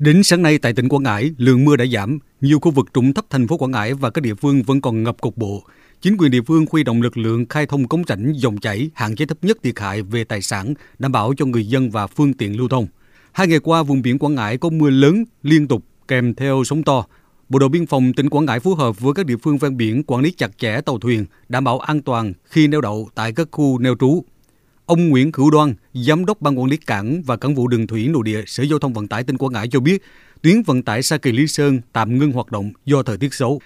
Đến sáng nay tại tỉnh Quảng Ngãi, lượng mưa đã giảm, nhiều khu vực trũng thấp thành phố Quảng Ngãi và các địa phương vẫn còn ngập cục bộ. Chính quyền địa phương huy động lực lượng khai thông cống rãnh dòng chảy, hạn chế thấp nhất thiệt hại về tài sản, đảm bảo cho người dân và phương tiện lưu thông. Hai ngày qua, vùng biển Quảng Ngãi có mưa lớn liên tục kèm theo sóng to. Bộ đội biên phòng tỉnh Quảng Ngãi phối hợp với các địa phương ven biển quản lý chặt chẽ tàu thuyền, đảm bảo an toàn khi neo đậu tại các khu neo trú. Ông Nguyễn Cửu Đoan, Giám đốc Ban quản lý cảng và cảng vụ đường thủy nội địa Sở Giao thông Vận tải tỉnh Quảng Ngãi cho biết, tuyến vận tải Sa Kỳ Lý Sơn tạm ngưng hoạt động do thời tiết xấu.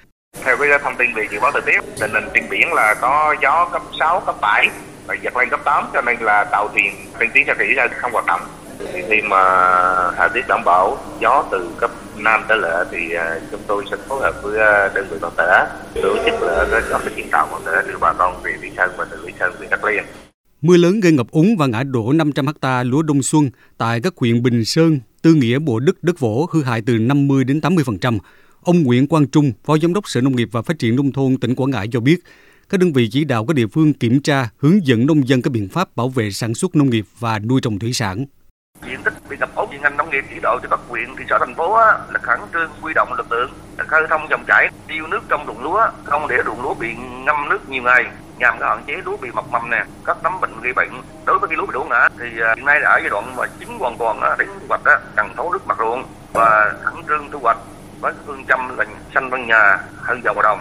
Theo cái thông tin về dự báo thời tiết, tình hình trên biển là có gió cấp 6, cấp 7 và giật lên cấp 8 cho nên là tàu thuyền trên tuyến Sa Kỳ Lý Sơn không hoạt động. Thì khi mà thời tiết đảm bảo gió từ cấp 5 tới lệ thì à, chúng tôi sẽ phối hợp với à, đơn vị vận tải tổ chức là các cái chuyến tàu vận tải đưa bà con về Lý Sơn và từ Lý Sơn về Cát Liên. Mưa lớn gây ngập úng và ngã đổ 500 ha lúa đông xuân tại các huyện Bình Sơn, Tư Nghĩa, Bộ Đức, Đức Võ hư hại từ 50 đến 80%. Ông Nguyễn Quang Trung, Phó Giám đốc Sở Nông nghiệp và Phát triển Nông thôn tỉnh Quảng Ngãi cho biết, các đơn vị chỉ đạo các địa phương kiểm tra, hướng dẫn nông dân các biện pháp bảo vệ sản xuất nông nghiệp và nuôi trồng thủy sản. Diện tích bị ngập úng ngành nông nghiệp chỉ đạo cho các huyện, thị xã, thành phố á, là khẩn trương huy động lực lượng khơi thông dòng chảy, tiêu nước trong ruộng lúa, không để ruộng lúa bị ngâm nước nhiều ngày nhằm hạn chế lúa bị mọc mầm nè, các nấm bệnh gây bệnh. Đối với cái lúa bị đổ ngã thì à, hiện nay đã ở giai đoạn mà chín hoàn toàn á, đến thu hoạch cần thấu nước mặt ruộng và khẩn trương thu hoạch với phương châm là xanh văn nhà hơn giàu vào đồng